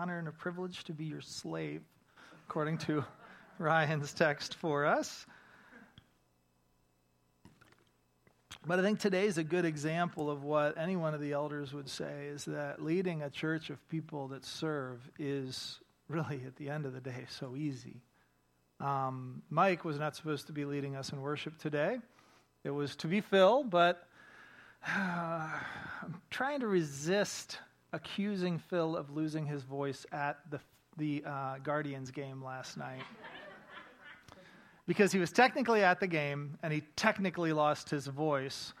honor and a privilege to be your slave, according to Ryan's text for us. But I think today is a good example of what any one of the elders would say is that leading a church of people that serve is really, at the end of the day, so easy. Um, Mike was not supposed to be leading us in worship today. It was to be Phil, but uh, I'm trying to resist accusing Phil of losing his voice at the, the uh, Guardians game last night. because he was technically at the game and he technically lost his voice.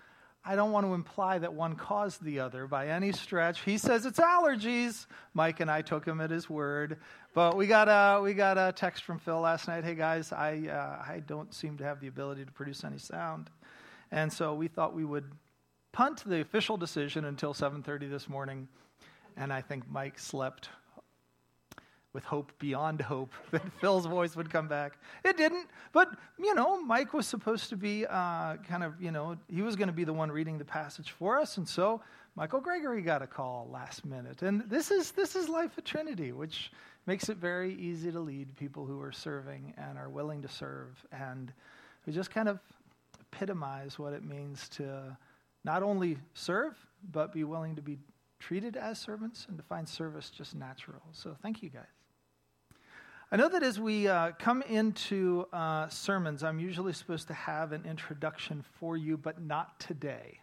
I don't want to imply that one caused the other by any stretch. He says it's allergies. Mike and I took him at his word. But we got a, we got a text from Phil last night. Hey, guys, I, uh, I don't seem to have the ability to produce any sound. And so we thought we would punt the official decision until 7.30 this morning. And I think Mike slept with hope beyond hope that Phil's voice would come back. It didn't, but you know, Mike was supposed to be uh, kind of, you know, he was going to be the one reading the passage for us, and so Michael Gregory got a call last minute. And this is this is life at Trinity, which makes it very easy to lead people who are serving and are willing to serve, and we just kind of epitomize what it means to not only serve but be willing to be treated as servants and to find service just natural. So thank you guys. I know that as we uh, come into uh, sermons, I'm usually supposed to have an introduction for you, but not today.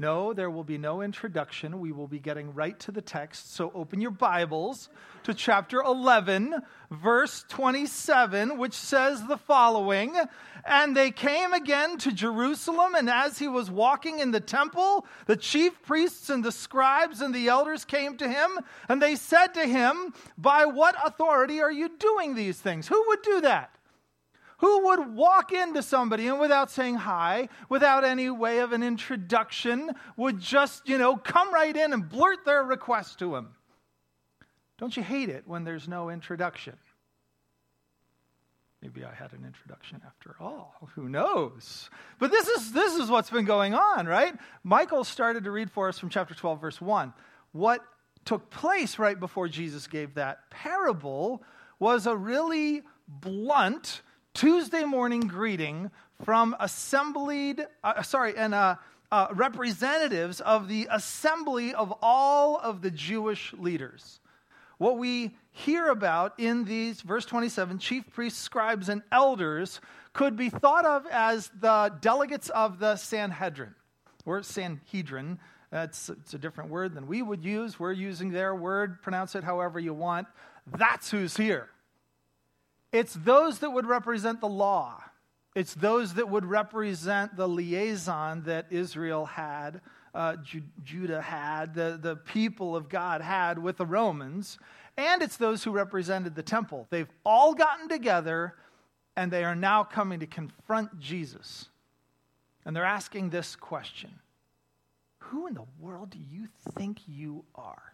No, there will be no introduction. We will be getting right to the text. So open your Bibles to chapter 11, verse 27, which says the following And they came again to Jerusalem, and as he was walking in the temple, the chief priests and the scribes and the elders came to him, and they said to him, By what authority are you doing these things? Who would do that? Who would walk into somebody and without saying hi, without any way of an introduction, would just, you know, come right in and blurt their request to him? Don't you hate it when there's no introduction? Maybe I had an introduction after all. Who knows? But this is, this is what's been going on, right? Michael started to read for us from chapter 12, verse 1. What took place right before Jesus gave that parable was a really blunt, Tuesday morning greeting from assembled, uh, sorry, and uh, uh, representatives of the assembly of all of the Jewish leaders. What we hear about in these, verse 27, chief priests, scribes, and elders could be thought of as the delegates of the Sanhedrin, or Sanhedrin. It's a different word than we would use. We're using their word, pronounce it however you want. That's who's here. It's those that would represent the law. It's those that would represent the liaison that Israel had, uh, Ju- Judah had, the, the people of God had with the Romans. And it's those who represented the temple. They've all gotten together and they are now coming to confront Jesus. And they're asking this question Who in the world do you think you are?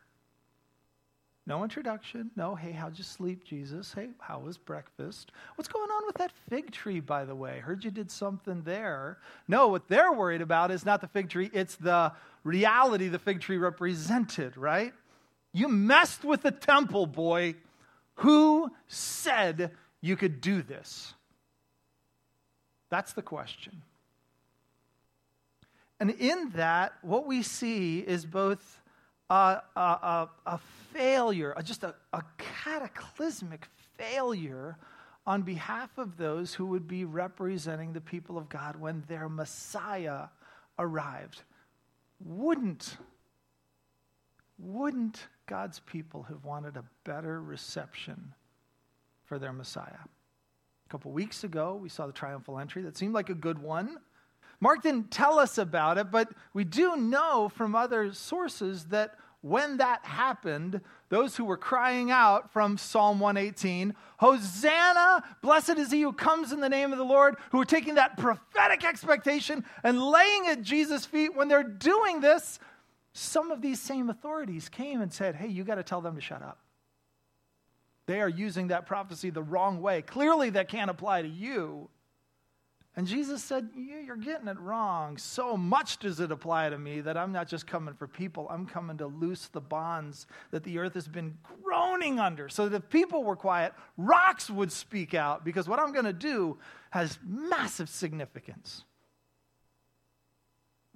No introduction. No, hey, how'd you sleep, Jesus? Hey, how was breakfast? What's going on with that fig tree, by the way? Heard you did something there. No, what they're worried about is not the fig tree, it's the reality the fig tree represented, right? You messed with the temple, boy. Who said you could do this? That's the question. And in that, what we see is both a, a, a failure, just a, a cataclysmic failure on behalf of those who would be representing the people of God when their Messiah arrived. Wouldn't, wouldn't God's people have wanted a better reception for their Messiah? A couple weeks ago, we saw the triumphal entry. That seemed like a good one. Mark didn't tell us about it, but we do know from other sources that when that happened, those who were crying out from Psalm 118, Hosanna, blessed is he who comes in the name of the Lord, who are taking that prophetic expectation and laying at Jesus' feet, when they're doing this, some of these same authorities came and said, Hey, you got to tell them to shut up. They are using that prophecy the wrong way. Clearly, that can't apply to you. And Jesus said, You're getting it wrong. So much does it apply to me that I'm not just coming for people, I'm coming to loose the bonds that the earth has been groaning under. So that if people were quiet, rocks would speak out because what I'm going to do has massive significance.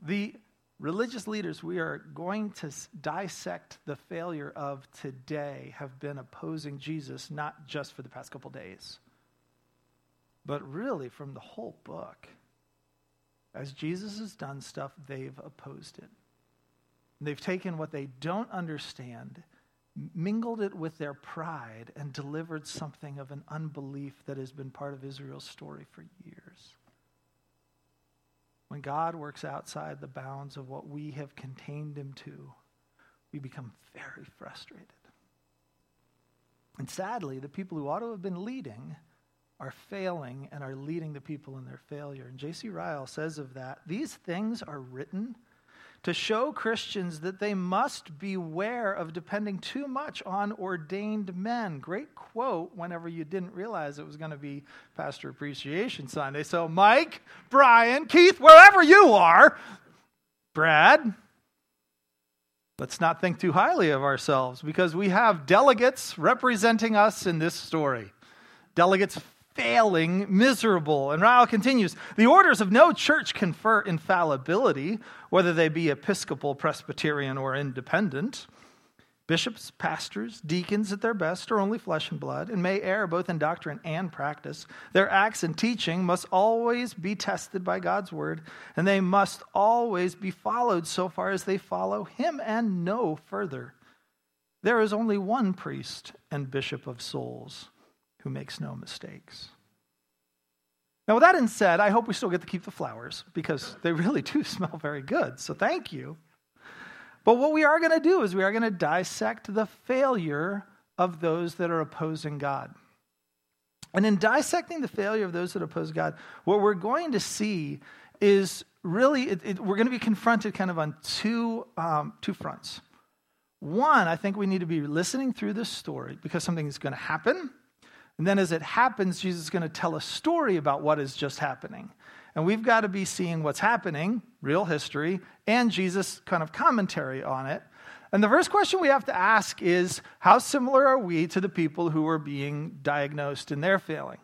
The religious leaders we are going to dissect the failure of today have been opposing Jesus not just for the past couple days but really from the whole book. As Jesus has done stuff, they've opposed it. They've taken what they don't understand, mingled it with their pride, and delivered something of an unbelief that has been part of Israel's story for years. When God works outside the bounds of what we have contained him to, we become very frustrated. And sadly, the people who ought to have been leading are failing and are leading the people in their failure. And J.C. Ryle says of that these things are written to show Christians that they must beware of depending too much on ordained men. Great quote whenever you didn't realize it was going to be Pastor Appreciation Sunday. So, Mike, Brian, Keith, wherever you are, Brad, let's not think too highly of ourselves because we have delegates representing us in this story. Delegates failing, miserable. And Ryle continues The orders of no church confer infallibility, whether they be Episcopal, Presbyterian, or independent. Bishops, pastors, deacons at their best are only flesh and blood and may err both in doctrine and practice. Their acts and teaching must always be tested by God's word, and they must always be followed so far as they follow Him and no further. There is only one priest and bishop of souls who makes no mistakes. Now, with that being said, I hope we still get to keep the flowers because they really do smell very good. So thank you. But what we are going to do is we are going to dissect the failure of those that are opposing God. And in dissecting the failure of those that oppose God, what we're going to see is really, it, it, we're going to be confronted kind of on two, um, two fronts. One, I think we need to be listening through this story because something is going to happen and then as it happens, Jesus is going to tell a story about what is just happening. And we've got to be seeing what's happening, real history, and Jesus' kind of commentary on it. And the first question we have to ask is how similar are we to the people who are being diagnosed in their failing?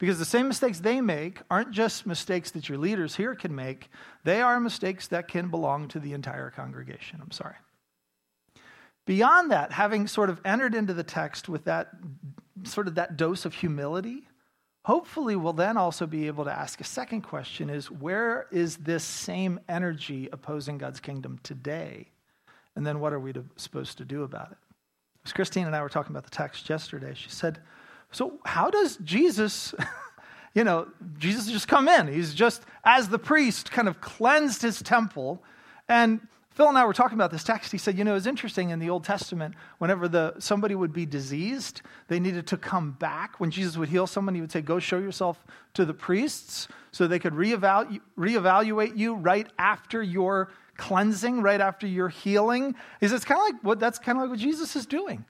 Because the same mistakes they make aren't just mistakes that your leaders here can make, they are mistakes that can belong to the entire congregation. I'm sorry. Beyond that, having sort of entered into the text with that sort of that dose of humility, hopefully we'll then also be able to ask a second question is where is this same energy opposing God's kingdom today? And then what are we to, supposed to do about it? As Christine and I were talking about the text yesterday, she said, So, how does Jesus, you know, Jesus just come in? He's just, as the priest, kind of cleansed his temple. And Phil and I were talking about this text. He said, you know, it's interesting in the Old Testament, whenever the, somebody would be diseased, they needed to come back. When Jesus would heal someone, he would say, go show yourself to the priests so they could reevalu- reevaluate you right after your cleansing, right after your healing. He says, it's kind of like what that's kind of like what Jesus is doing.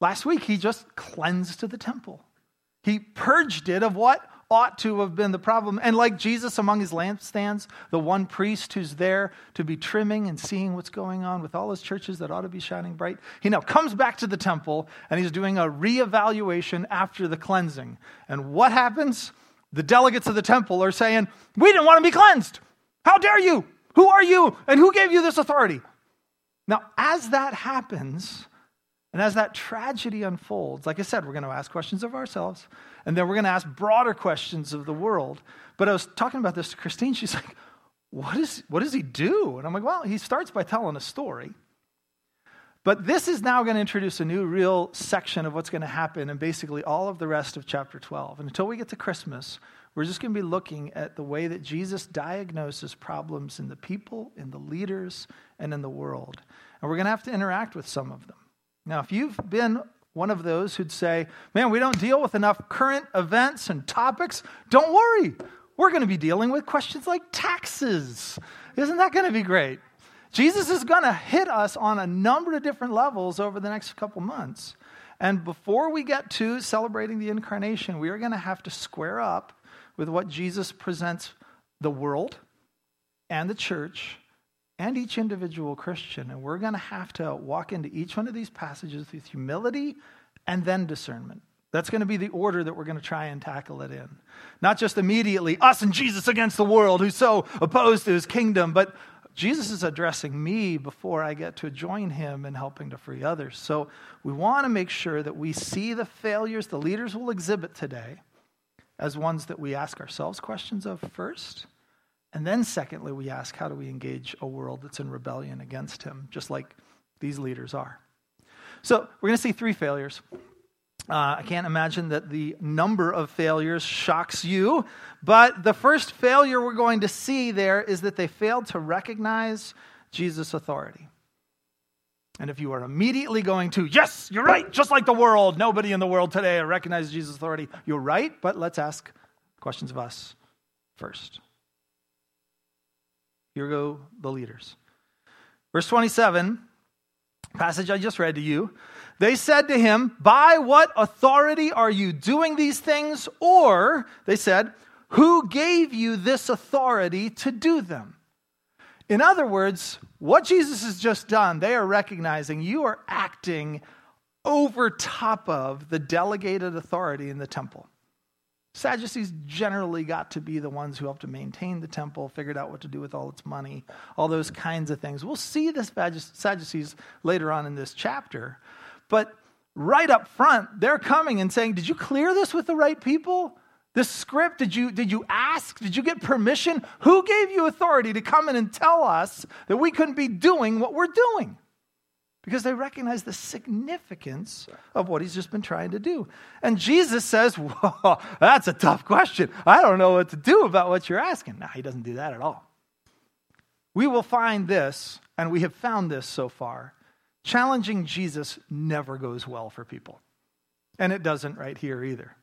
Last week, he just cleansed the temple. He purged it of what? Ought to have been the problem. And like Jesus among his lampstands, the one priest who's there to be trimming and seeing what's going on with all his churches that ought to be shining bright, he now comes back to the temple and he's doing a reevaluation after the cleansing. And what happens? The delegates of the temple are saying, We didn't want to be cleansed. How dare you? Who are you? And who gave you this authority? Now, as that happens, and as that tragedy unfolds, like I said, we're going to ask questions of ourselves, and then we're going to ask broader questions of the world. But I was talking about this to Christine. She's like, what, is, what does he do? And I'm like, well, he starts by telling a story. But this is now going to introduce a new real section of what's going to happen and basically all of the rest of chapter 12. And until we get to Christmas, we're just going to be looking at the way that Jesus diagnoses problems in the people, in the leaders, and in the world. And we're going to have to interact with some of them. Now, if you've been one of those who'd say, man, we don't deal with enough current events and topics, don't worry. We're going to be dealing with questions like taxes. Isn't that going to be great? Jesus is going to hit us on a number of different levels over the next couple months. And before we get to celebrating the incarnation, we are going to have to square up with what Jesus presents the world and the church and each individual Christian. And we're going to have to walk into each one of these passages with humility and then discernment. That's going to be the order that we're going to try and tackle it in. Not just immediately, us and Jesus against the world who's so opposed to his kingdom, but Jesus is addressing me before I get to join him in helping to free others. So we want to make sure that we see the failures the leaders will exhibit today as ones that we ask ourselves questions of first. And then, secondly, we ask, how do we engage a world that's in rebellion against him, just like these leaders are? So, we're going to see three failures. Uh, I can't imagine that the number of failures shocks you, but the first failure we're going to see there is that they failed to recognize Jesus' authority. And if you are immediately going to, yes, you're right, just like the world, nobody in the world today recognizes Jesus' authority, you're right, but let's ask questions of us first. Here go the leaders. Verse 27, passage I just read to you. They said to him, By what authority are you doing these things? Or, they said, Who gave you this authority to do them? In other words, what Jesus has just done, they are recognizing you are acting over top of the delegated authority in the temple. Sadducees generally got to be the ones who helped to maintain the temple, figured out what to do with all its money, all those kinds of things. We'll see this Sadducees later on in this chapter. But right up front, they're coming and saying, Did you clear this with the right people? This script, did you, did you ask? Did you get permission? Who gave you authority to come in and tell us that we couldn't be doing what we're doing? Because they recognize the significance of what he's just been trying to do. And Jesus says, Whoa, that's a tough question. I don't know what to do about what you're asking. Now, he doesn't do that at all. We will find this, and we have found this so far. Challenging Jesus never goes well for people. And it doesn't right here either.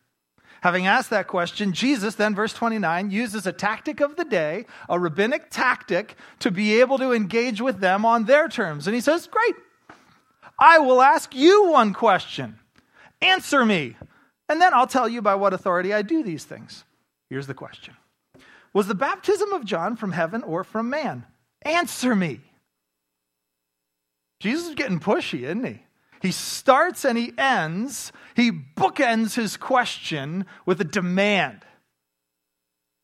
Having asked that question, Jesus, then, verse 29, uses a tactic of the day, a rabbinic tactic, to be able to engage with them on their terms. And he says, Great, I will ask you one question. Answer me. And then I'll tell you by what authority I do these things. Here's the question Was the baptism of John from heaven or from man? Answer me. Jesus is getting pushy, isn't he? He starts and he ends, he bookends his question with a demand.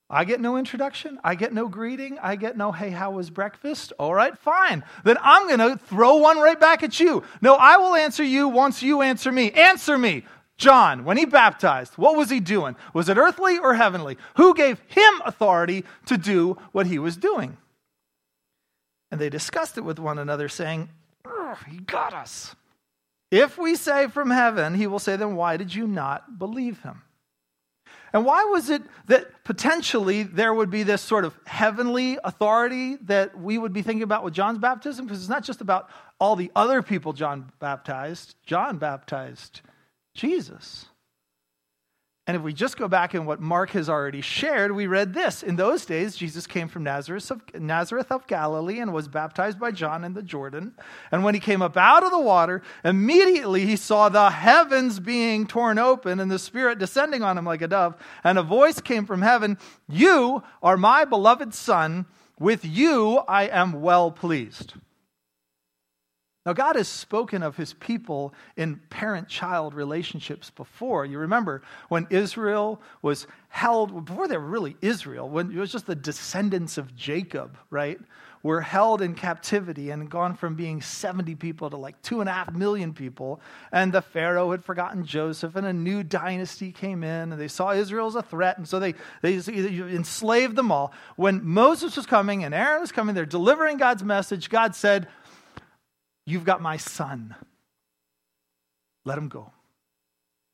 I get no introduction. I get no greeting. I get no, hey, how was breakfast? All right, fine. Then I'm going to throw one right back at you. No, I will answer you once you answer me. Answer me. John, when he baptized, what was he doing? Was it earthly or heavenly? Who gave him authority to do what he was doing? And they discussed it with one another, saying, He got us. If we say from heaven, he will say, Then why did you not believe him? And why was it that potentially there would be this sort of heavenly authority that we would be thinking about with John's baptism? Because it's not just about all the other people John baptized, John baptized Jesus. And if we just go back in what Mark has already shared, we read this. In those days, Jesus came from Nazareth of, Nazareth of Galilee and was baptized by John in the Jordan. And when he came up out of the water, immediately he saw the heavens being torn open and the Spirit descending on him like a dove. And a voice came from heaven You are my beloved Son. With you I am well pleased. Now, God has spoken of his people in parent child relationships before. You remember when Israel was held, before they were really Israel, when it was just the descendants of Jacob, right? Were held in captivity and gone from being 70 people to like two and a half million people. And the Pharaoh had forgotten Joseph, and a new dynasty came in, and they saw Israel as a threat, and so they, they enslaved them all. When Moses was coming and Aaron was coming, they're delivering God's message. God said, You've got my son. Let him go.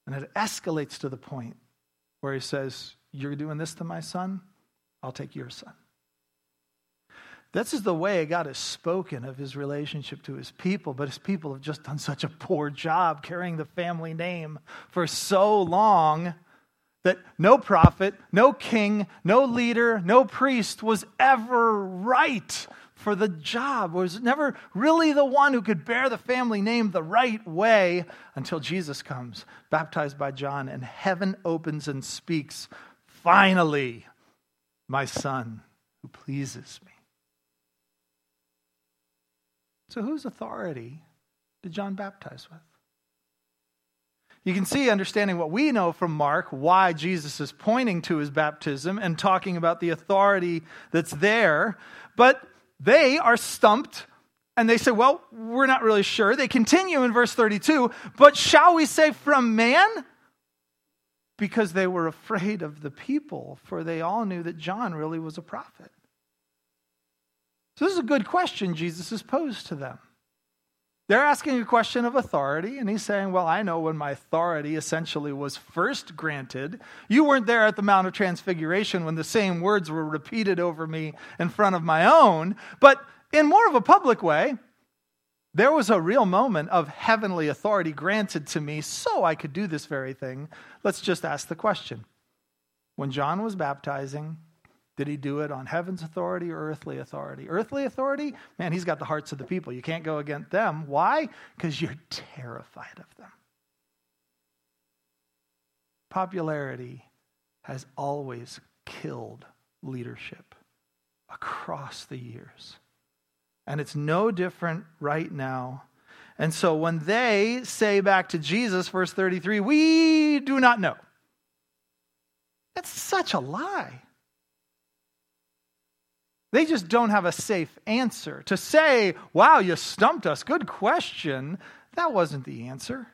And it escalates to the point where he says, You're doing this to my son? I'll take your son. This is the way God has spoken of his relationship to his people, but his people have just done such a poor job carrying the family name for so long that no prophet, no king, no leader, no priest was ever right for the job, was never really the one who could bear the family name the right way until Jesus comes, baptized by John, and heaven opens and speaks, Finally, my son who pleases me. So, whose authority did John baptize with? You can see, understanding what we know from Mark, why Jesus is pointing to his baptism and talking about the authority that's there. But they are stumped and they say, Well, we're not really sure. They continue in verse 32, but shall we say from man? Because they were afraid of the people, for they all knew that John really was a prophet. So, this is a good question Jesus has posed to them. They're asking a question of authority, and he's saying, Well, I know when my authority essentially was first granted. You weren't there at the Mount of Transfiguration when the same words were repeated over me in front of my own, but in more of a public way, there was a real moment of heavenly authority granted to me so I could do this very thing. Let's just ask the question. When John was baptizing, did he do it on heaven's authority or earthly authority? Earthly authority, man, he's got the hearts of the people. You can't go against them. Why? Because you're terrified of them. Popularity has always killed leadership across the years. And it's no different right now. And so when they say back to Jesus, verse 33, we do not know. That's such a lie. They just don't have a safe answer. To say, wow, you stumped us, good question, that wasn't the answer.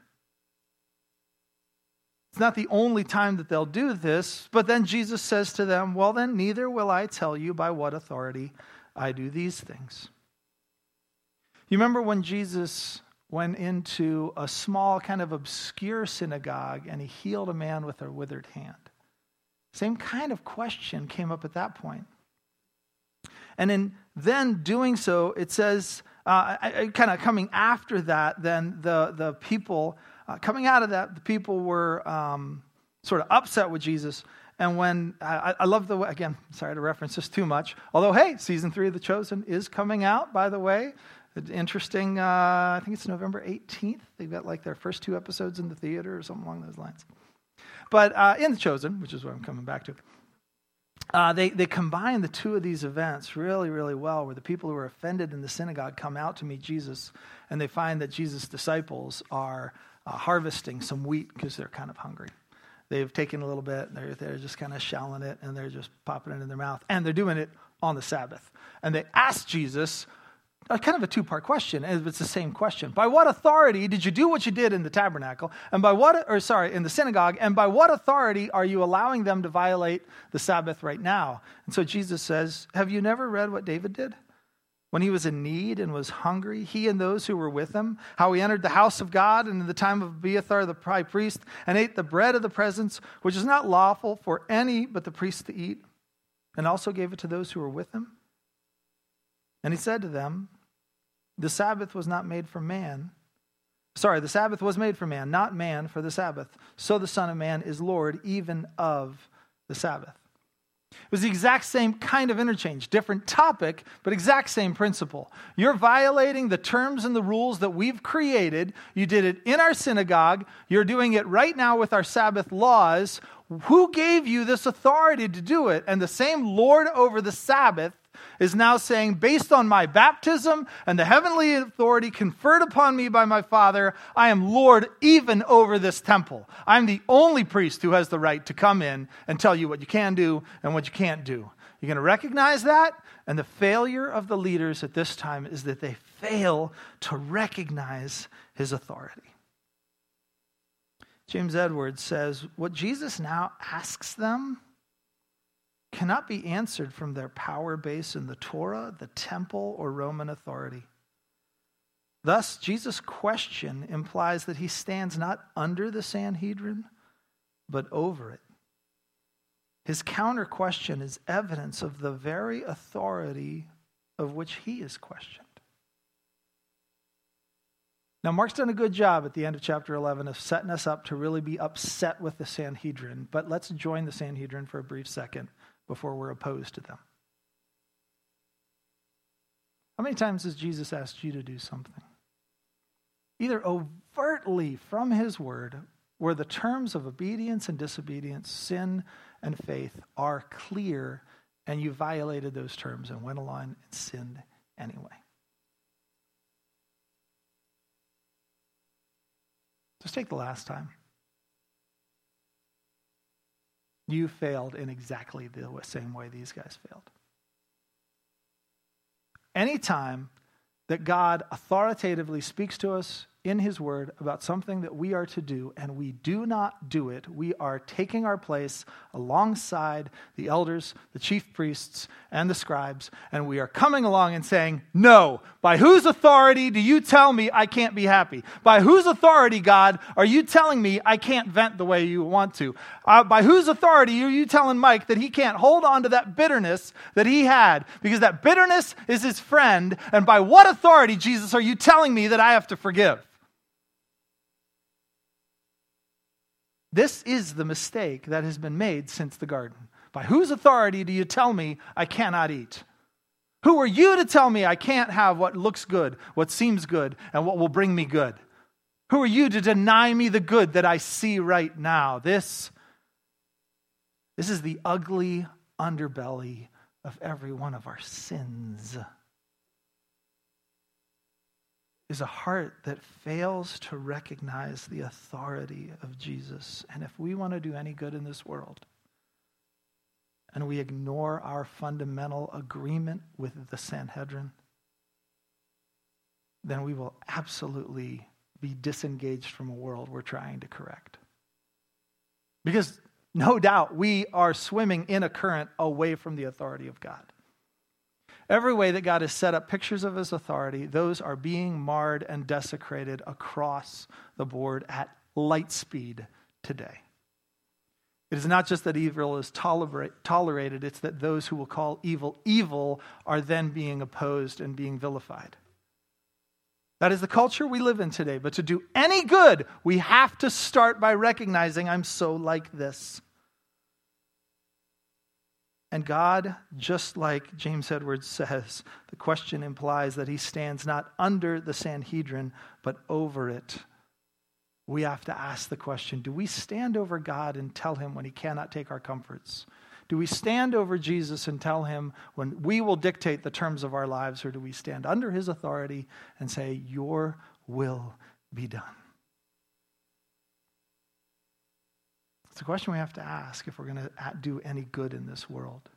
It's not the only time that they'll do this, but then Jesus says to them, Well, then, neither will I tell you by what authority I do these things. You remember when Jesus went into a small, kind of obscure synagogue and he healed a man with a withered hand? Same kind of question came up at that point. And in then doing so, it says, uh, kind of coming after that, then the, the people, uh, coming out of that, the people were um, sort of upset with Jesus. And when, I, I love the way, again, sorry to reference this too much, although, hey, season three of The Chosen is coming out, by the way. Interesting, uh, I think it's November 18th. They've got like their first two episodes in the theater or something along those lines. But uh, in The Chosen, which is what I'm coming back to, uh, they, they combine the two of these events really, really well, where the people who are offended in the synagogue come out to meet Jesus, and they find that Jesus' disciples are uh, harvesting some wheat because they're kind of hungry. They've taken a little bit, they're, they're just kind of shelling it, and they're just popping it in their mouth, and they're doing it on the Sabbath. And they ask Jesus, kind of a two part question. And it's the same question. By what authority did you do what you did in the tabernacle? And by what, or sorry, in the synagogue? And by what authority are you allowing them to violate the Sabbath right now? And so Jesus says, Have you never read what David did? When he was in need and was hungry, he and those who were with him, how he entered the house of God and in the time of Abiathar the high priest and ate the bread of the presence, which is not lawful for any but the priest to eat, and also gave it to those who were with him. And he said to them, The Sabbath was not made for man. Sorry, the Sabbath was made for man, not man for the Sabbath. So the Son of Man is Lord even of the Sabbath. It was the exact same kind of interchange, different topic, but exact same principle. You're violating the terms and the rules that we've created. You did it in our synagogue. You're doing it right now with our Sabbath laws. Who gave you this authority to do it? And the same Lord over the Sabbath is now saying, based on my baptism and the heavenly authority conferred upon me by my Father, I am Lord even over this temple. I'm the only priest who has the right to come in and tell you what you can do and what you can't do. You're going to recognize that? And the failure of the leaders at this time is that they fail to recognize his authority. James Edwards says, What Jesus now asks them cannot be answered from their power base in the Torah, the temple, or Roman authority. Thus, Jesus' question implies that he stands not under the Sanhedrin, but over it. His counter question is evidence of the very authority of which he is questioned. Now, Mark's done a good job at the end of chapter 11 of setting us up to really be upset with the Sanhedrin, but let's join the Sanhedrin for a brief second before we're opposed to them. How many times has Jesus asked you to do something? Either overtly from his word, where the terms of obedience and disobedience, sin and faith are clear, and you violated those terms and went along and sinned anyway. Just take the last time. You failed in exactly the same way these guys failed. Anytime that God authoritatively speaks to us in His Word about something that we are to do, and we do not do it, we are taking our place alongside the elders, the chief priests, and the scribes, and we are coming along and saying, No, by whose authority do you tell me I can't be happy? By whose authority, God, are you telling me I can't vent the way you want to? Uh, by whose authority are you telling Mike that he can't hold on to that bitterness that he had? Because that bitterness is his friend, and by what authority, Jesus, are you telling me that I have to forgive? This is the mistake that has been made since the garden. By whose authority do you tell me I cannot eat? Who are you to tell me I can't have what looks good, what seems good, and what will bring me good? Who are you to deny me the good that I see right now? This, this is the ugly underbelly of every one of our sins is a heart that fails to recognize the authority of Jesus. And if we want to do any good in this world, and we ignore our fundamental agreement with the Sanhedrin, then we will absolutely be disengaged from a world we're trying to correct. Because no doubt we are swimming in a current away from the authority of God. Every way that God has set up pictures of his authority, those are being marred and desecrated across the board at light speed today. It is not just that evil is tolerated, it's that those who will call evil evil are then being opposed and being vilified. That is the culture we live in today. But to do any good, we have to start by recognizing I'm so like this. And God, just like James Edwards says, the question implies that he stands not under the Sanhedrin, but over it. We have to ask the question do we stand over God and tell him when he cannot take our comforts? Do we stand over Jesus and tell him when we will dictate the terms of our lives, or do we stand under his authority and say, Your will be done? It's a question we have to ask if we're going to do any good in this world.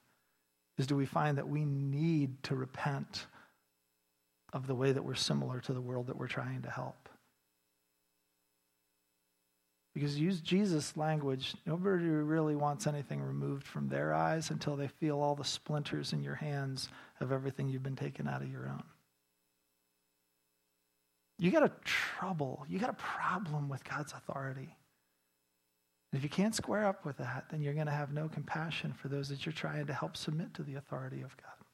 Is do we find that we need to repent of the way that we're similar to the world that we're trying to help? Because use Jesus' language, nobody really wants anything removed from their eyes until they feel all the splinters in your hands of everything you've been taken out of your own. You got a trouble, you got a problem with God's authority. And if you can't square up with that, then you're going to have no compassion for those that you're trying to help submit to the authority of God.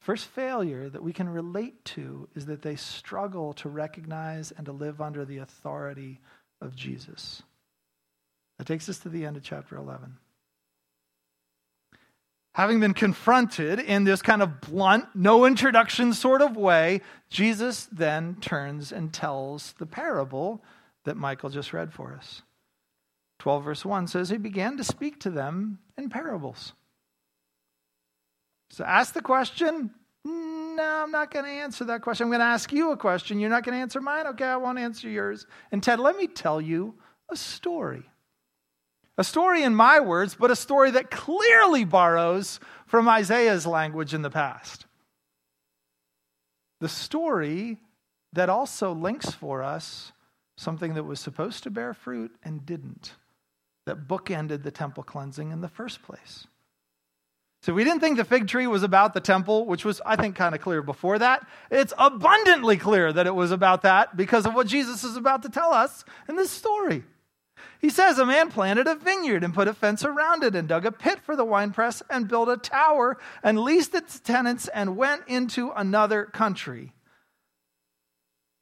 First failure that we can relate to is that they struggle to recognize and to live under the authority of Jesus. That takes us to the end of chapter 11. Having been confronted in this kind of blunt, no introduction sort of way, Jesus then turns and tells the parable that Michael just read for us. 12 verse 1 says, He began to speak to them in parables. So ask the question. No, I'm not going to answer that question. I'm going to ask you a question. You're not going to answer mine? Okay, I won't answer yours. And Ted, let me tell you a story. A story in my words, but a story that clearly borrows from Isaiah's language in the past. The story that also links for us something that was supposed to bear fruit and didn't, that bookended the temple cleansing in the first place. So we didn't think the fig tree was about the temple, which was, I think, kind of clear before that. It's abundantly clear that it was about that because of what Jesus is about to tell us in this story. He says, A man planted a vineyard and put a fence around it and dug a pit for the winepress and built a tower and leased its tenants and went into another country.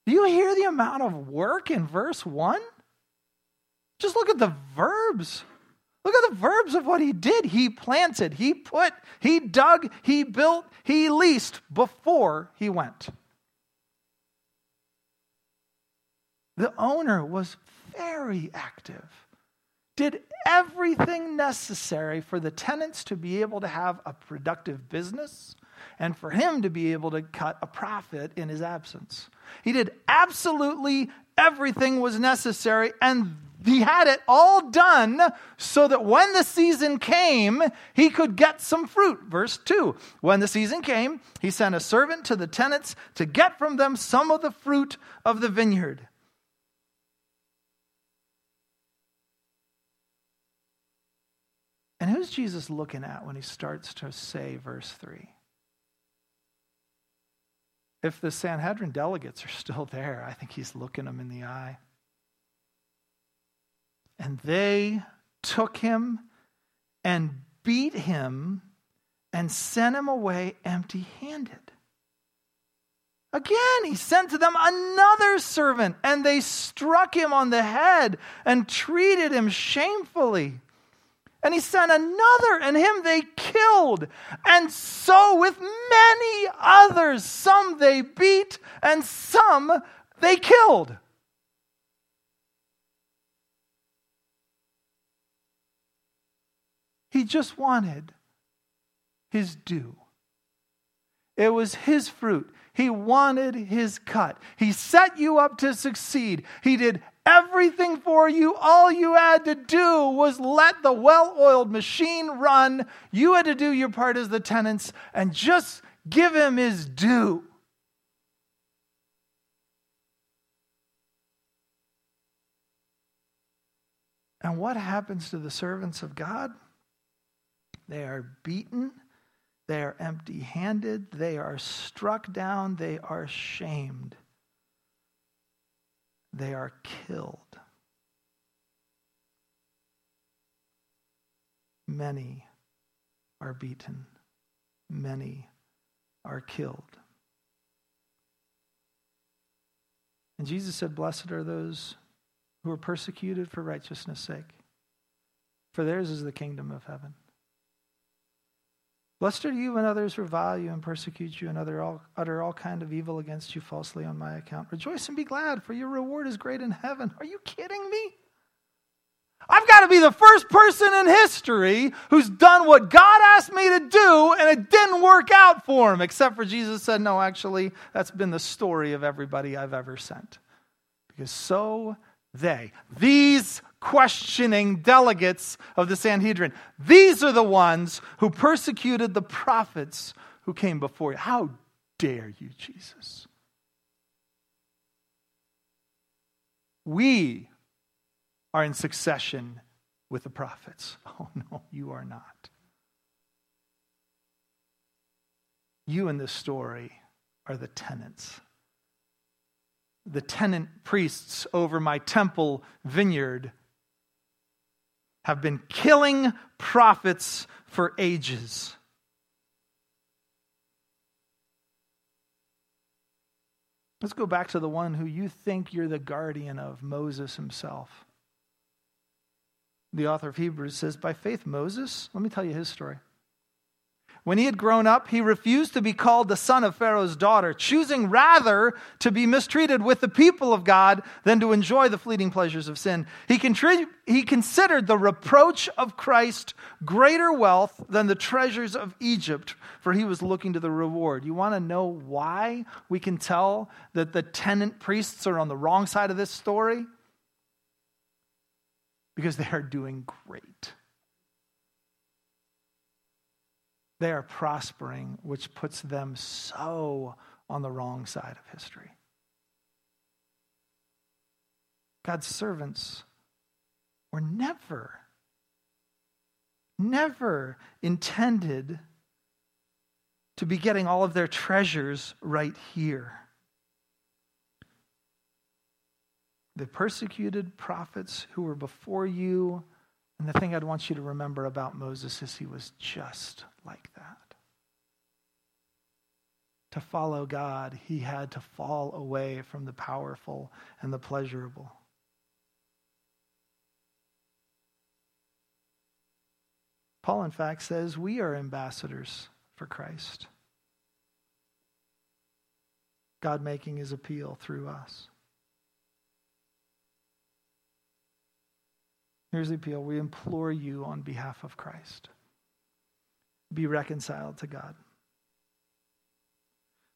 Do you hear the amount of work in verse 1? Just look at the verbs. Look at the verbs of what he did. He planted, he put, he dug, he built, he leased before he went. The owner was very active, did everything necessary for the tenants to be able to have a productive business and for him to be able to cut a profit in his absence. He did absolutely everything was necessary and he had it all done so that when the season came, he could get some fruit. Verse 2 When the season came, he sent a servant to the tenants to get from them some of the fruit of the vineyard. And who's Jesus looking at when he starts to say, verse 3? If the Sanhedrin delegates are still there, I think he's looking them in the eye. And they took him and beat him and sent him away empty handed. Again, he sent to them another servant, and they struck him on the head and treated him shamefully. And he sent another, and him they killed. And so with many others, some they beat, and some they killed. He just wanted his due. It was his fruit. He wanted his cut. He set you up to succeed. He did everything for you. All you had to do was let the well oiled machine run. You had to do your part as the tenants and just give him his due. And what happens to the servants of God? They are beaten, they are empty handed, they are struck down, they are shamed they are killed. Many are beaten, many are killed. And Jesus said, Blessed are those who are persecuted for righteousness' sake, for theirs is the kingdom of heaven. Blessed are you when others revile you and persecute you and utter all, utter all kind of evil against you falsely on my account. Rejoice and be glad, for your reward is great in heaven. Are you kidding me? I've got to be the first person in history who's done what God asked me to do and it didn't work out for him, except for Jesus said, No, actually, that's been the story of everybody I've ever sent. Because so they, these questioning delegates of the Sanhedrin. These are the ones who persecuted the prophets who came before you. How dare you, Jesus? We are in succession with the prophets. Oh, no, you are not. You in this story are the tenants. The tenant priests over my temple vineyard have been killing prophets for ages. Let's go back to the one who you think you're the guardian of, Moses himself. The author of Hebrews says, By faith, Moses, let me tell you his story. When he had grown up, he refused to be called the son of Pharaoh's daughter, choosing rather to be mistreated with the people of God than to enjoy the fleeting pleasures of sin. He, contrib- he considered the reproach of Christ greater wealth than the treasures of Egypt, for he was looking to the reward. You want to know why we can tell that the tenant priests are on the wrong side of this story? Because they are doing great. They are prospering, which puts them so on the wrong side of history. God's servants were never, never intended to be getting all of their treasures right here. The persecuted prophets who were before you and the thing I'd want you to remember about Moses is he was just like that. To follow God, he had to fall away from the powerful and the pleasurable. Paul, in fact, says we are ambassadors for Christ. God making his appeal through us. Here's the appeal we implore you on behalf of Christ be reconciled to God.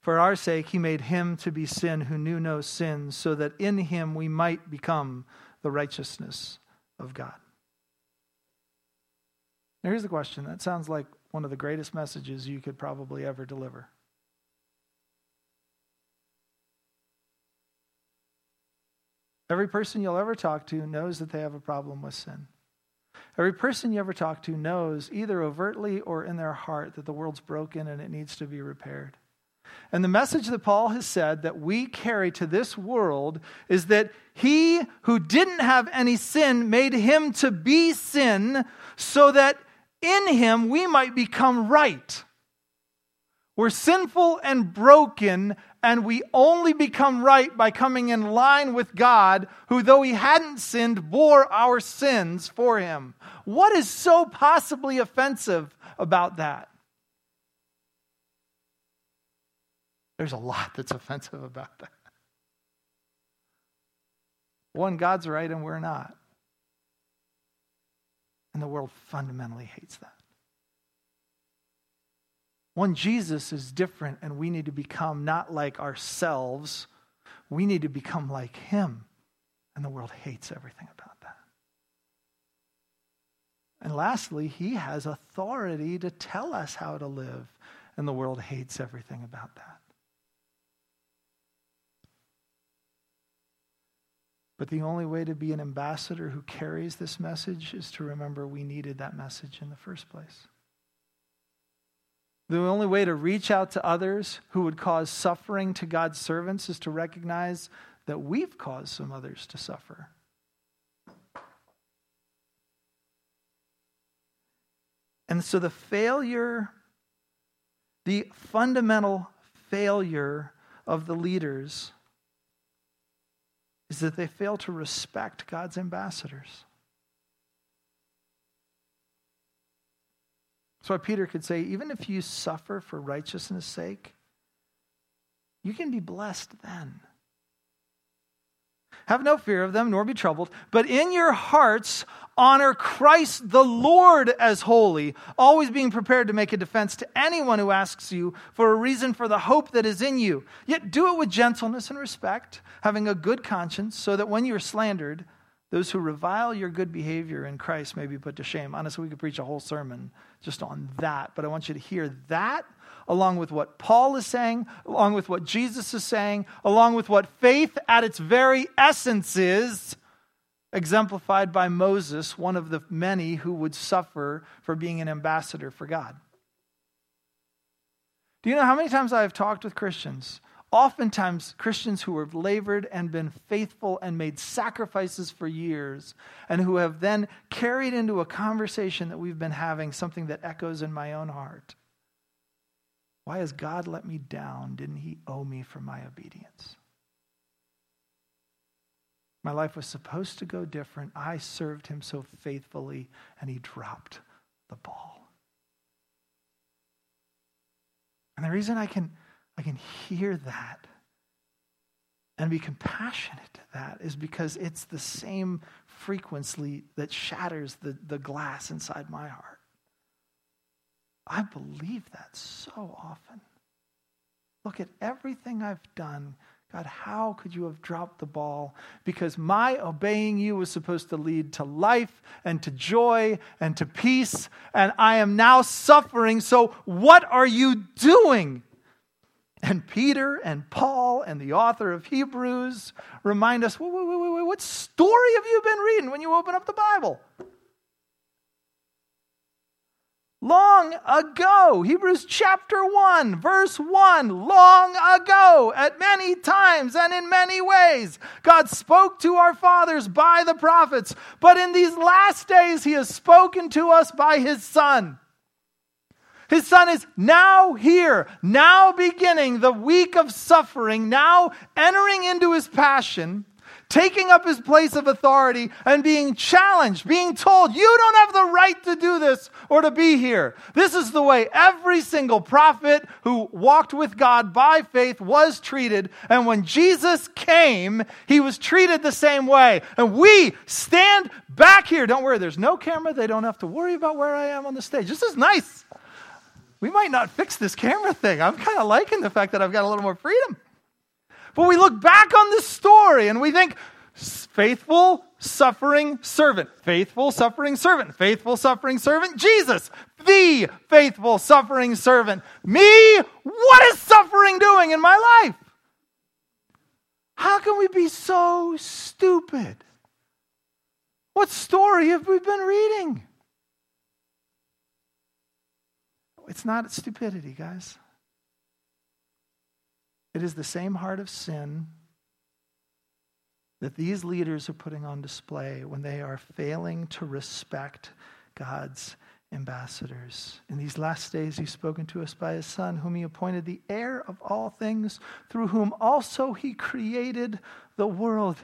For our sake, he made him to be sin who knew no sin, so that in him we might become the righteousness of God. Now, here's the question that sounds like one of the greatest messages you could probably ever deliver. Every person you'll ever talk to knows that they have a problem with sin. Every person you ever talk to knows, either overtly or in their heart, that the world's broken and it needs to be repaired. And the message that Paul has said that we carry to this world is that he who didn't have any sin made him to be sin so that in him we might become right. We're sinful and broken, and we only become right by coming in line with God, who, though he hadn't sinned, bore our sins for him. What is so possibly offensive about that? There's a lot that's offensive about that. One, God's right and we're not. And the world fundamentally hates that. One, Jesus is different, and we need to become not like ourselves, we need to become like Him. And the world hates everything about that. And lastly, He has authority to tell us how to live, and the world hates everything about that. But the only way to be an ambassador who carries this message is to remember we needed that message in the first place. The only way to reach out to others who would cause suffering to God's servants is to recognize that we've caused some others to suffer. And so the failure, the fundamental failure of the leaders is that they fail to respect God's ambassadors. Why Peter could say, even if you suffer for righteousness' sake, you can be blessed then. Have no fear of them, nor be troubled, but in your hearts honor Christ the Lord as holy, always being prepared to make a defense to anyone who asks you for a reason for the hope that is in you. Yet do it with gentleness and respect, having a good conscience, so that when you are slandered, those who revile your good behavior in Christ may be put to shame. Honestly, we could preach a whole sermon just on that, but I want you to hear that along with what Paul is saying, along with what Jesus is saying, along with what faith at its very essence is, exemplified by Moses, one of the many who would suffer for being an ambassador for God. Do you know how many times I have talked with Christians oftentimes Christians who have labored and been faithful and made sacrifices for years, and who have then carried into a conversation that we've been having something that echoes in my own heart. Why has God let me down? Didn't He owe me for my obedience? My life was supposed to go different. I served Him so faithfully, and He dropped the ball. And the reason I can I can hear that and be compassionate to that is because it's the same frequency that shatters the, the glass inside my heart. I believe that so often. Look at everything I've done. God, how could you have dropped the ball? Because my obeying you was supposed to lead to life and to joy and to peace, and I am now suffering. So, what are you doing? And Peter and Paul and the author of Hebrews remind us wait, wait, wait, wait, what story have you been reading when you open up the Bible? Long ago, Hebrews chapter 1, verse 1, long ago, at many times and in many ways, God spoke to our fathers by the prophets, but in these last days, He has spoken to us by His Son his son is now here, now beginning the week of suffering, now entering into his passion, taking up his place of authority and being challenged, being told, you don't have the right to do this or to be here. This is the way every single prophet who walked with God by faith was treated. And when Jesus came, he was treated the same way. And we stand back here. Don't worry, there's no camera. They don't have to worry about where I am on the stage. This is nice. We might not fix this camera thing. I'm kind of liking the fact that I've got a little more freedom. But we look back on this story and we think, faithful, suffering servant, faithful, suffering servant, faithful, suffering servant, Jesus, the faithful, suffering servant. Me, what is suffering doing in my life? How can we be so stupid? What story have we been reading? It's not stupidity, guys. It is the same heart of sin that these leaders are putting on display when they are failing to respect God's ambassadors. In these last days, he's spoken to us by his Son, whom he appointed the heir of all things, through whom also he created the world.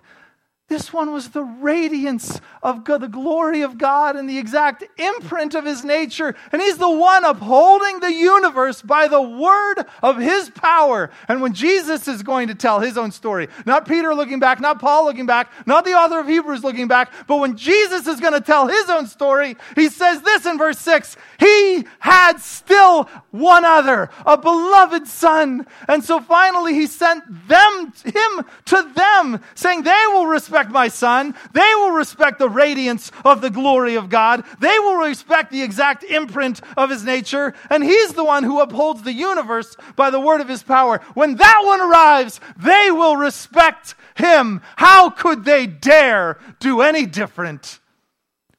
This one was the radiance of God, the glory of God and the exact imprint of his nature. And he's the one upholding the universe by the word of his power. And when Jesus is going to tell his own story, not Peter looking back, not Paul looking back, not the author of Hebrews looking back, but when Jesus is going to tell his own story, he says this in verse 6 He had still one other, a beloved son. And so finally he sent them, him to them, saying they will respect respect my son. They will respect the radiance of the glory of God. They will respect the exact imprint of his nature. And he's the one who upholds the universe by the word of his power. When that one arrives, they will respect him. How could they dare do any different?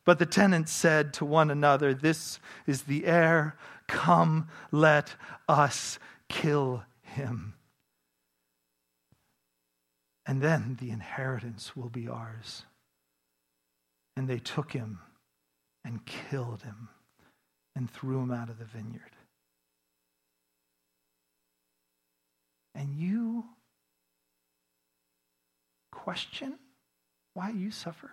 But the tenants said to one another, This is the heir. Come, let us kill him and then the inheritance will be ours. And they took him and killed him and threw him out of the vineyard. And you question why you suffer?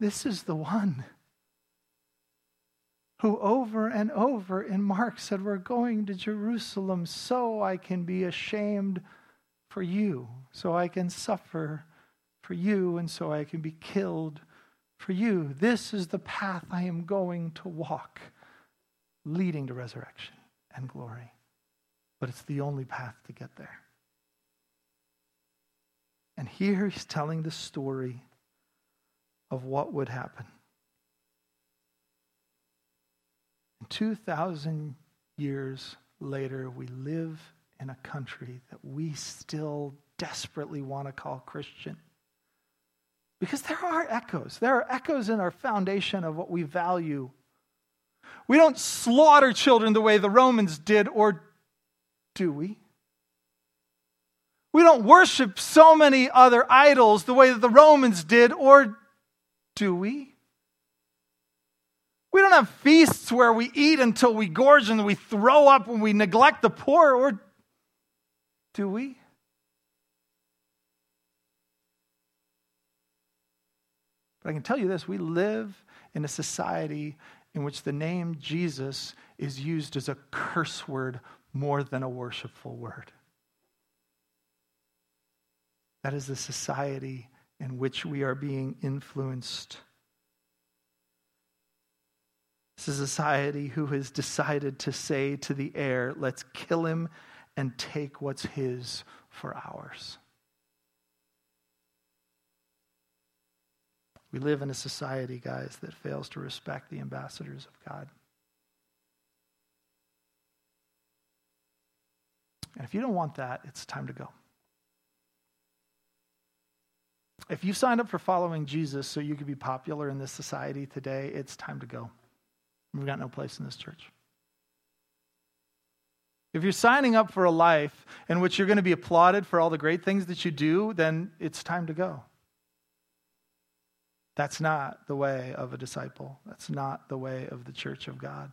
This is the one who over and over in Mark said, We're going to Jerusalem so I can be ashamed for you, so I can suffer for you, and so I can be killed for you. This is the path I am going to walk, leading to resurrection and glory. But it's the only path to get there. And here he's telling the story of what would happen. 2,000 years later, we live in a country that we still desperately want to call Christian. Because there are echoes. There are echoes in our foundation of what we value. We don't slaughter children the way the Romans did, or do we? We don't worship so many other idols the way that the Romans did, or do we? We don't have feasts where we eat until we gorge and we throw up when we neglect the poor, or do we? But I can tell you this we live in a society in which the name Jesus is used as a curse word more than a worshipful word. That is the society in which we are being influenced. Is a society who has decided to say to the heir, let's kill him and take what's his for ours. We live in a society, guys, that fails to respect the ambassadors of God. And if you don't want that, it's time to go. If you signed up for following Jesus so you could be popular in this society today, it's time to go. We've got no place in this church. If you're signing up for a life in which you're going to be applauded for all the great things that you do, then it's time to go. That's not the way of a disciple. That's not the way of the church of God.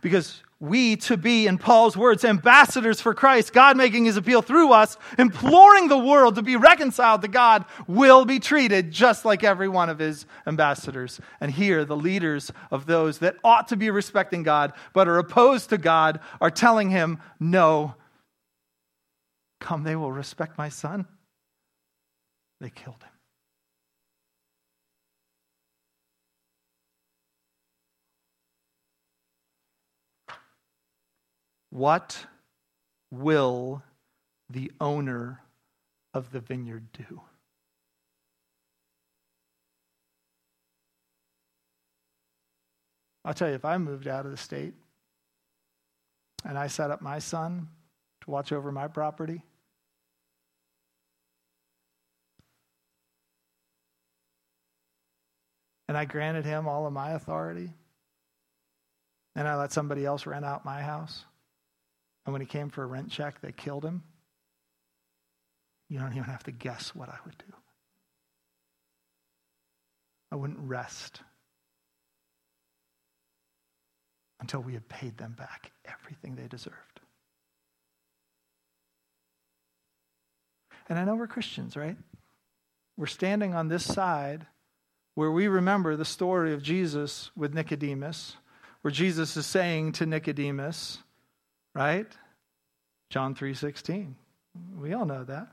Because we to be, in Paul's words, ambassadors for Christ, God making his appeal through us, imploring the world to be reconciled to God, will be treated just like every one of his ambassadors. And here, the leaders of those that ought to be respecting God but are opposed to God are telling him, No, come, they will respect my son. They killed him. What will the owner of the vineyard do? I'll tell you, if I moved out of the state and I set up my son to watch over my property, and I granted him all of my authority, and I let somebody else rent out my house, and when he came for a rent check, they killed him. You don't even have to guess what I would do. I wouldn't rest until we had paid them back everything they deserved. And I know we're Christians, right? We're standing on this side where we remember the story of Jesus with Nicodemus, where Jesus is saying to Nicodemus, right? John 3:16. We all know that.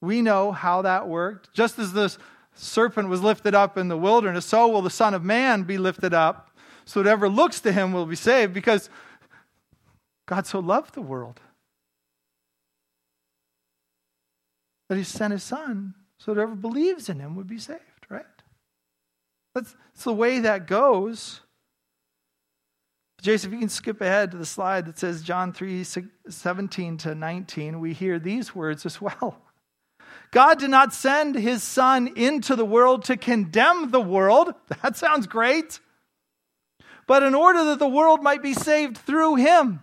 We know how that worked. Just as the serpent was lifted up in the wilderness, so will the Son of Man be lifted up, so whoever looks to him will be saved, because God so loved the world that he sent his son so whoever believes in him would be saved, right? That's, that's the way that goes. Jason, if you can skip ahead to the slide that says John 3 17 to 19, we hear these words as well. God did not send his son into the world to condemn the world. That sounds great. But in order that the world might be saved through him.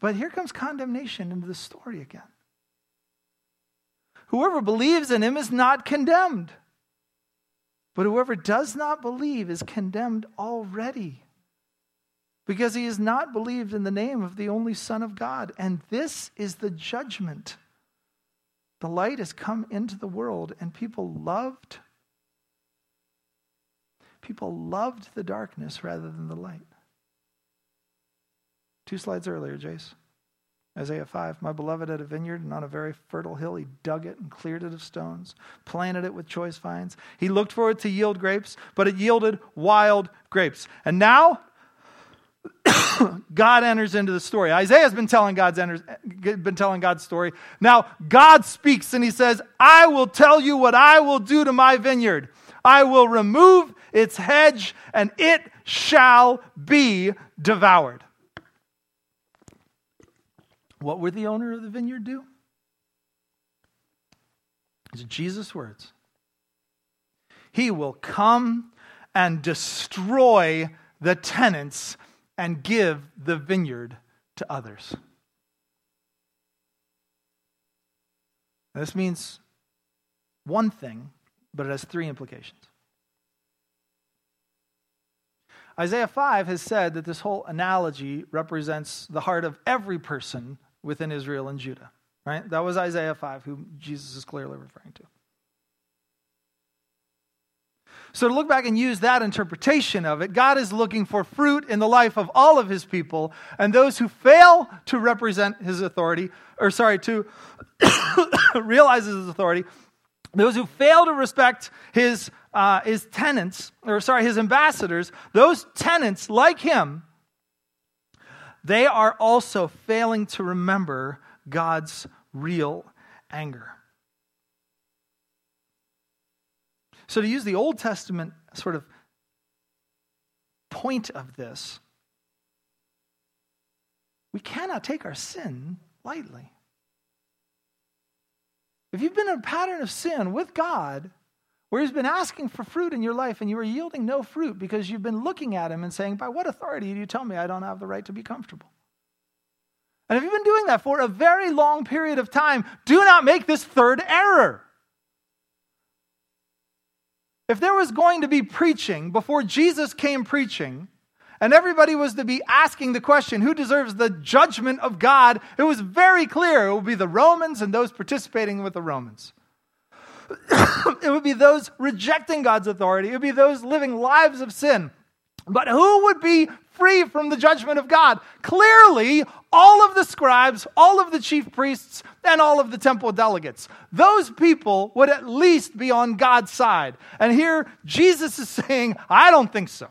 But here comes condemnation into the story again. Whoever believes in him is not condemned. But whoever does not believe is condemned already because he has not believed in the name of the only Son of God. And this is the judgment. The light has come into the world, and people loved people loved the darkness rather than the light. Two slides earlier, Jace. Isaiah 5 My beloved had a vineyard, and on a very fertile hill he dug it and cleared it of stones, planted it with choice vines. He looked for it to yield grapes, but it yielded wild grapes. And now, God enters into the story. Isaiah's been telling God's enters, been telling God's story. Now God speaks and he says, "I will tell you what I will do to my vineyard. I will remove its hedge and it shall be devoured." What would the owner of the vineyard do? It's Jesus' words. He will come and destroy the tenants and give the vineyard to others. This means one thing, but it has three implications. Isaiah 5 has said that this whole analogy represents the heart of every person within Israel and Judah. Right? That was Isaiah 5, who Jesus is clearly referring to. So, to look back and use that interpretation of it, God is looking for fruit in the life of all of his people, and those who fail to represent his authority, or sorry, to realize his authority, those who fail to respect his, uh, his tenants, or sorry, his ambassadors, those tenants like him they are also failing to remember God's real anger. So, to use the Old Testament sort of point of this, we cannot take our sin lightly. If you've been in a pattern of sin with God, where he's been asking for fruit in your life and you are yielding no fruit because you've been looking at him and saying, By what authority do you tell me I don't have the right to be comfortable? And if you've been doing that for a very long period of time, do not make this third error. if there was going to be preaching before Jesus came preaching, and everybody was to be asking the question, who deserves the judgment of God? It was very clear it would be the Romans and those participating with the Romans. it would be those rejecting God's authority. It would be those living lives of sin. But who would be free from the judgment of God? Clearly, all of the scribes, all of the chief priests, and all of the temple delegates. Those people would at least be on God's side. And here, Jesus is saying, I don't think so.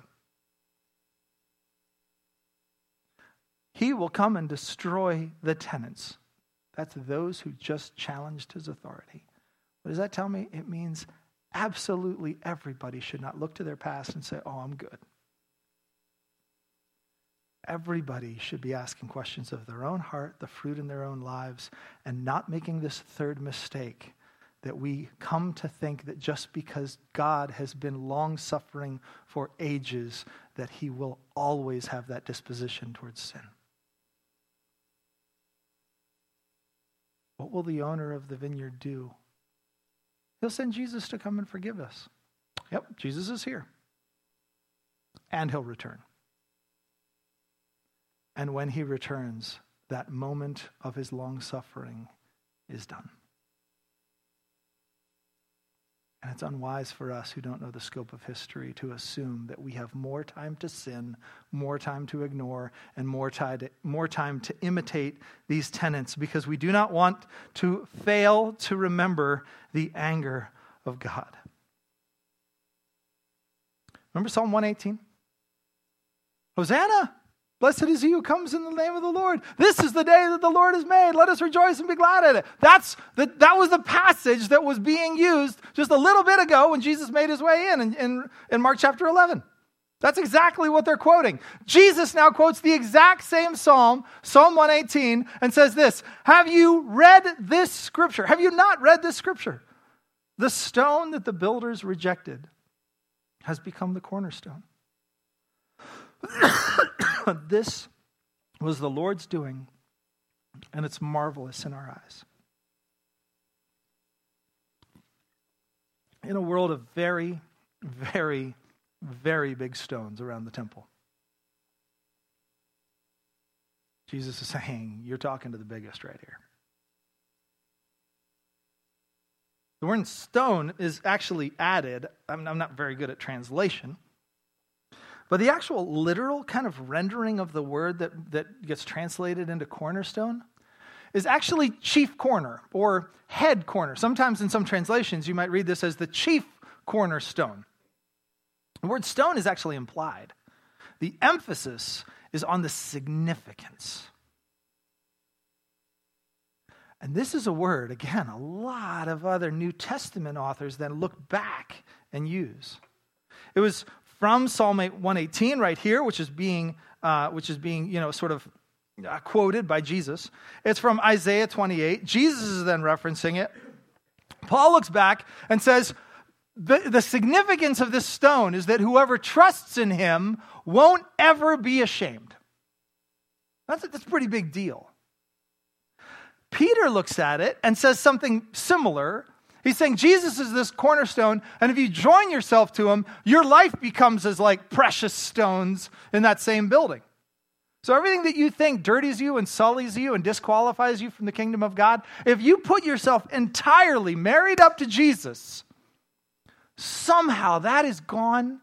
He will come and destroy the tenants. That's those who just challenged his authority. What does that tell me? It means absolutely everybody should not look to their past and say, oh, I'm good. Everybody should be asking questions of their own heart, the fruit in their own lives, and not making this third mistake that we come to think that just because God has been long suffering for ages, that he will always have that disposition towards sin. What will the owner of the vineyard do? He'll send Jesus to come and forgive us. Yep, Jesus is here. And he'll return. And when he returns, that moment of his long suffering is done. And it's unwise for us who don't know the scope of history to assume that we have more time to sin, more time to ignore, and more time to, more time to imitate these tenets because we do not want to fail to remember the anger of God. Remember Psalm 118? Hosanna! Blessed is he who comes in the name of the Lord. This is the day that the Lord has made. Let us rejoice and be glad in it. That's the, that was the passage that was being used just a little bit ago when Jesus made his way in, in, in, in Mark chapter 11. That's exactly what they're quoting. Jesus now quotes the exact same psalm, Psalm 118, and says this Have you read this scripture? Have you not read this scripture? The stone that the builders rejected has become the cornerstone. this was the Lord's doing, and it's marvelous in our eyes. In a world of very, very, very big stones around the temple, Jesus is saying, You're talking to the biggest right here. The word stone is actually added. I'm, not very good at translation. But the actual literal kind of rendering of the word that, that gets translated into cornerstone is actually chief corner or head corner. Sometimes in some translations, you might read this as the chief cornerstone. The word stone is actually implied. The emphasis is on the significance. And this is a word, again, a lot of other New Testament authors then look back and use. It was from Psalm 118 right here, which is being, uh, which is being you know, sort of uh, quoted by Jesus. It's from Isaiah 28. Jesus is then referencing it. Paul looks back and says, the, the significance of this stone is that whoever trusts in him won't ever be ashamed. That's a, that's a pretty big deal. Peter looks at it and says something similar He's saying Jesus is this cornerstone, and if you join yourself to him, your life becomes as like precious stones in that same building. So everything that you think dirties you and sullies you and disqualifies you from the kingdom of God, if you put yourself entirely married up to Jesus, somehow that is gone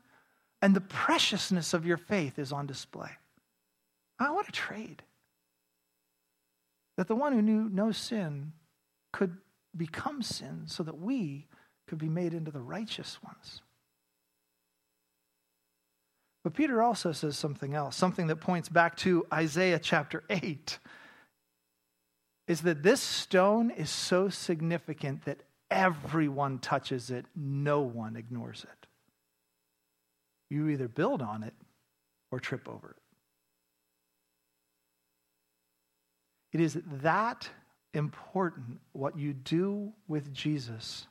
and the preciousness of your faith is on display. Oh, what a trade. That the one who knew no sin could become sin so that we could be made into the righteous ones. But Peter also says something else, something that points back to Isaiah chapter 8. Is that this stone is so significant that everyone touches it, no one ignores it. You either build on it or trip over it. It is that important what you do with Jesus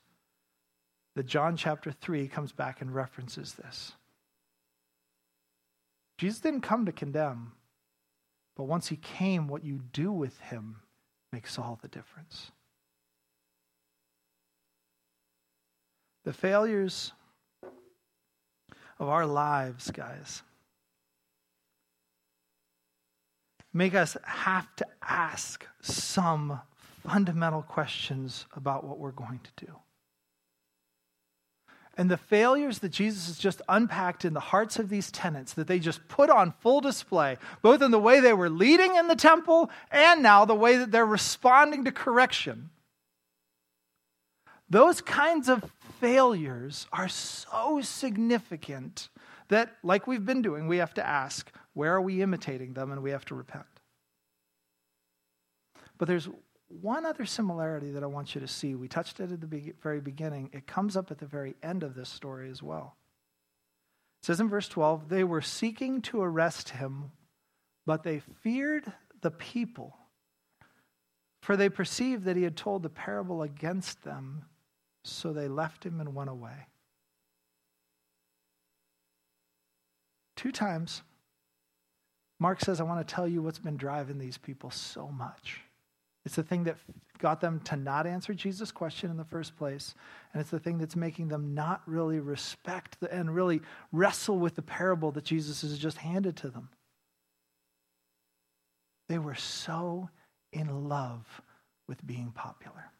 that John chapter 3 comes back and references this. Jesus didn't come to condemn, but once he came, what you do with him makes all the difference. The failures of our lives, guys, make us have to ask some fundamental questions about what we're going to do. And the failures that Jesus has just unpacked in the hearts of these tenants, that they just put on full display, both in the way they were leading in the temple and now the way that they're responding to correction. Those kinds of failures are so significant that, like we've been doing, we have to ask where are we imitating them and we have to repent. But there's one other similarity that I want you to see. We touched it at the very beginning. It comes up at the very end of this story as well. It says in verse 12, they were seeking to arrest him, but they feared the people, for they perceived that he had told the parable against them, so they left him and went away. Two times, Mark says, I want to tell you what's been driving these people so much. It's the thing that got them to not answer Jesus' question in the first place. And it's the thing that's making them not really respect the, and really wrestle with the parable that Jesus has just handed to them. They were so in love with being popular.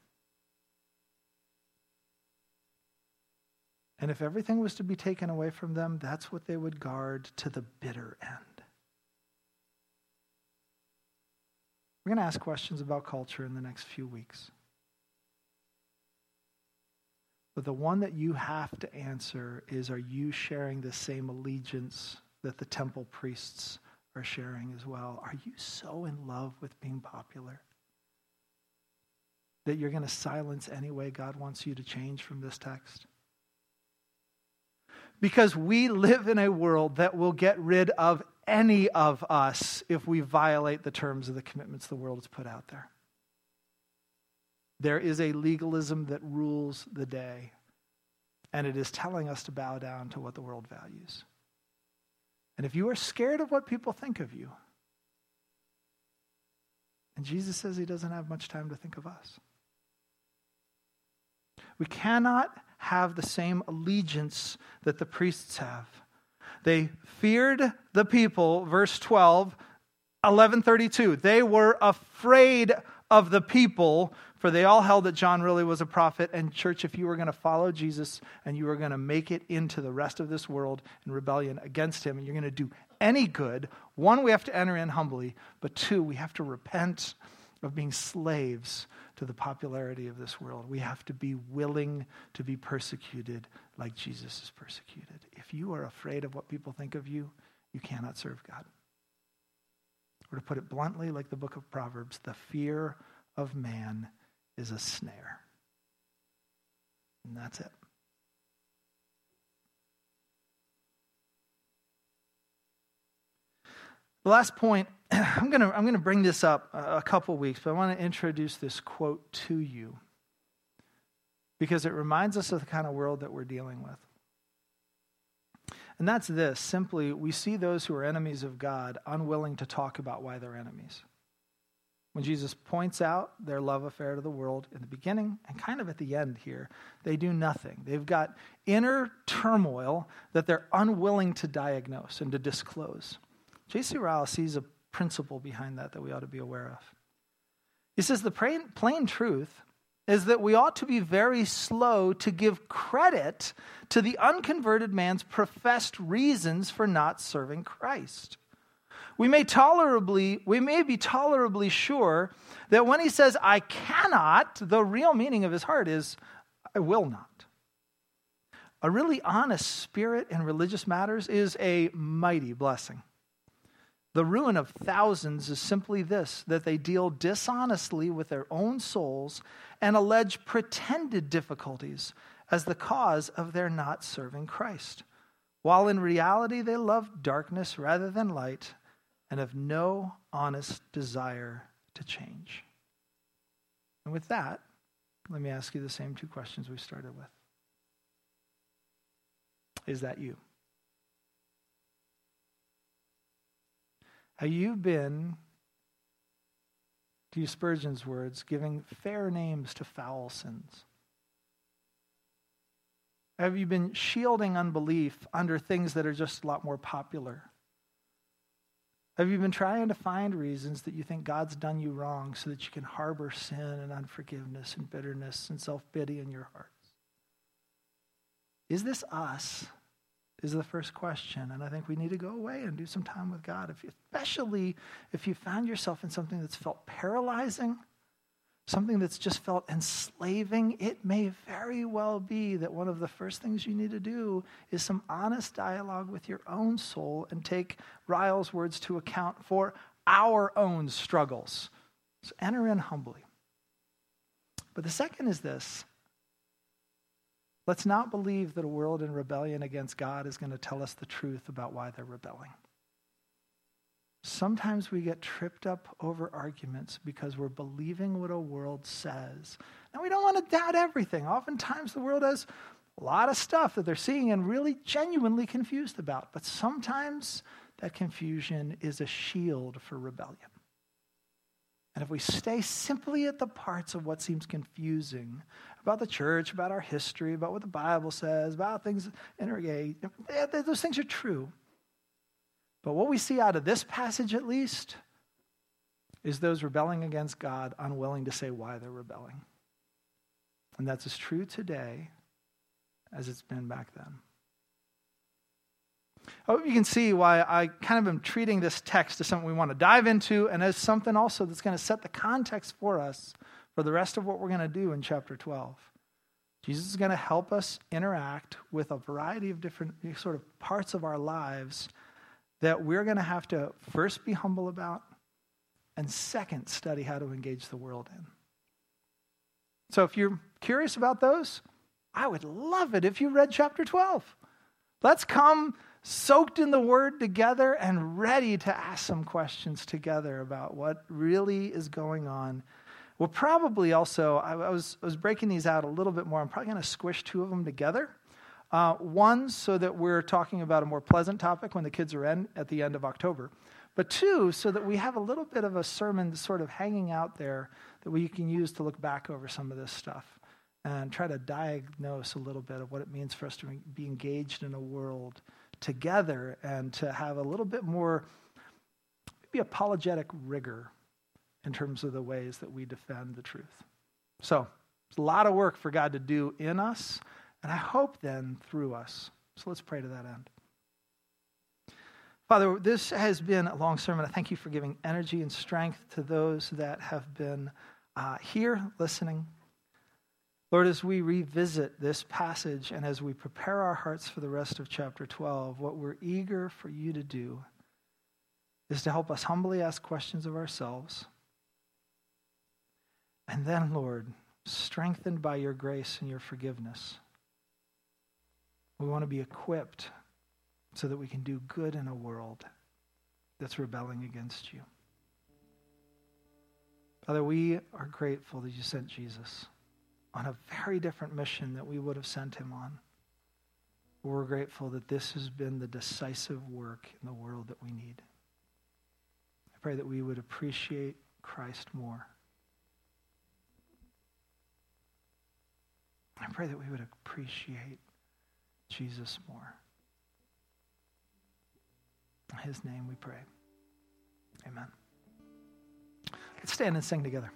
And if everything was to be taken away from them, that's what they would guard to the bitter end. We're going to ask questions about culture in the next few weeks. But the one that you have to answer is are you sharing the same allegiance that the temple priests are sharing as well? Are you so in love with being popular that you're going to silence any way God wants you to change from this text? Because we live in a world that will get rid of any of us if we violate the terms of the commitments the world has put out there. There is a legalism that rules the day, and it is telling us to bow down to what the world values. And if you are scared of what people think of you, and Jesus says he doesn't have much time to think of us. We cannot have the same allegiance that the priests have. They feared the people, verse 12, 1132. They were afraid of the people, for they all held that John really was a prophet. And, church, if you were going to follow Jesus and you were going to make it into the rest of this world in rebellion against him, and you're going to do any good, one, we have to enter in humbly, but two, we have to repent of being slaves to the popularity of this world. We have to be willing to be persecuted like Jesus is persecuted. If you are afraid of what people think of you, you cannot serve God. Or to put it bluntly, like the book of Proverbs, the fear of man is a snare. And that's it. The last point I'm going to I'm to bring this up a couple weeks, but I want to introduce this quote to you because it reminds us of the kind of world that we're dealing with. And that's this simply, we see those who are enemies of God unwilling to talk about why they're enemies. When Jesus points out their love affair to the world in the beginning and kind of at the end here, they do nothing. They've got inner turmoil that they're unwilling to diagnose and to disclose. J.C. Ryle sees a principle behind that that we ought to be aware of. He says the plain, plain truth is that we ought to be very slow to give credit to the unconverted man's professed reasons for not serving Christ. We may tolerably we may be tolerably sure that when he says I cannot, the real meaning of his heart is I will not. A really honest spirit in religious matters is a mighty blessing. The ruin of thousands is simply this that they deal dishonestly with their own souls and allege pretended difficulties as the cause of their not serving Christ, while in reality they love darkness rather than light and have no honest desire to change. And with that, let me ask you the same two questions we started with. Is that you? Have you been, to use Spurgeon's words, giving fair names to foul sins? Have you been shielding unbelief under things that are just a lot more popular? Have you been trying to find reasons that you think God's done you wrong so that you can harbor sin and unforgiveness and bitterness and self pity in your hearts? Is this us? Is the first question. And I think we need to go away and do some time with God, if, especially if you found yourself in something that's felt paralyzing something that's just felt enslaving, it may very well be that one of the first things you need to do is some honest dialogue with your own soul and take Ryle's words to account for our own struggles. So enter in humbly. But the second is this let's not believe that a world in rebellion against God is going to tell us the truth about why they're rebelling. Sometimes we get tripped up over arguments because we're believing what a world says. And we don't want to doubt everything. Oftentimes, the world has a lot of stuff that they're seeing and really genuinely confused about. But sometimes that confusion is a shield for rebellion. And if we stay simply at the parts of what seems confusing about the church, about our history, about what the Bible says, about things in our those things are true. But what we see out of this passage, at least, is those rebelling against God unwilling to say why they're rebelling. And that's as true today as it's been back then. I hope you can see why I kind of am treating this text as something we want to dive into and as something also that's going to set the context for us for the rest of what we're going to do in chapter 12. Jesus is going to help us interact with a variety of different sort of parts of our lives that we're going to have to first be humble about and second study how to engage the world in. So if you're curious about those, I would love it if you read chapter 12. Let's come soaked in the word together and ready to ask some questions together about what really is going on. We'll probably also, I was, I was breaking these out a little bit more. I'm probably going to squish two of them together uh, one, so that we're talking about a more pleasant topic when the kids are in at the end of October. But two, so that we have a little bit of a sermon sort of hanging out there that we can use to look back over some of this stuff and try to diagnose a little bit of what it means for us to be engaged in a world together and to have a little bit more maybe apologetic rigor in terms of the ways that we defend the truth. So, it's a lot of work for God to do in us and I hope then through us. So let's pray to that end. Father, this has been a long sermon. I thank you for giving energy and strength to those that have been uh, here listening. Lord, as we revisit this passage and as we prepare our hearts for the rest of chapter 12, what we're eager for you to do is to help us humbly ask questions of ourselves. And then, Lord, strengthened by your grace and your forgiveness we want to be equipped so that we can do good in a world that's rebelling against you. Father, we are grateful that you sent Jesus on a very different mission that we would have sent him on. We're grateful that this has been the decisive work in the world that we need. I pray that we would appreciate Christ more. I pray that we would appreciate Jesus more. In his name we pray. Amen. Let's stand and sing together.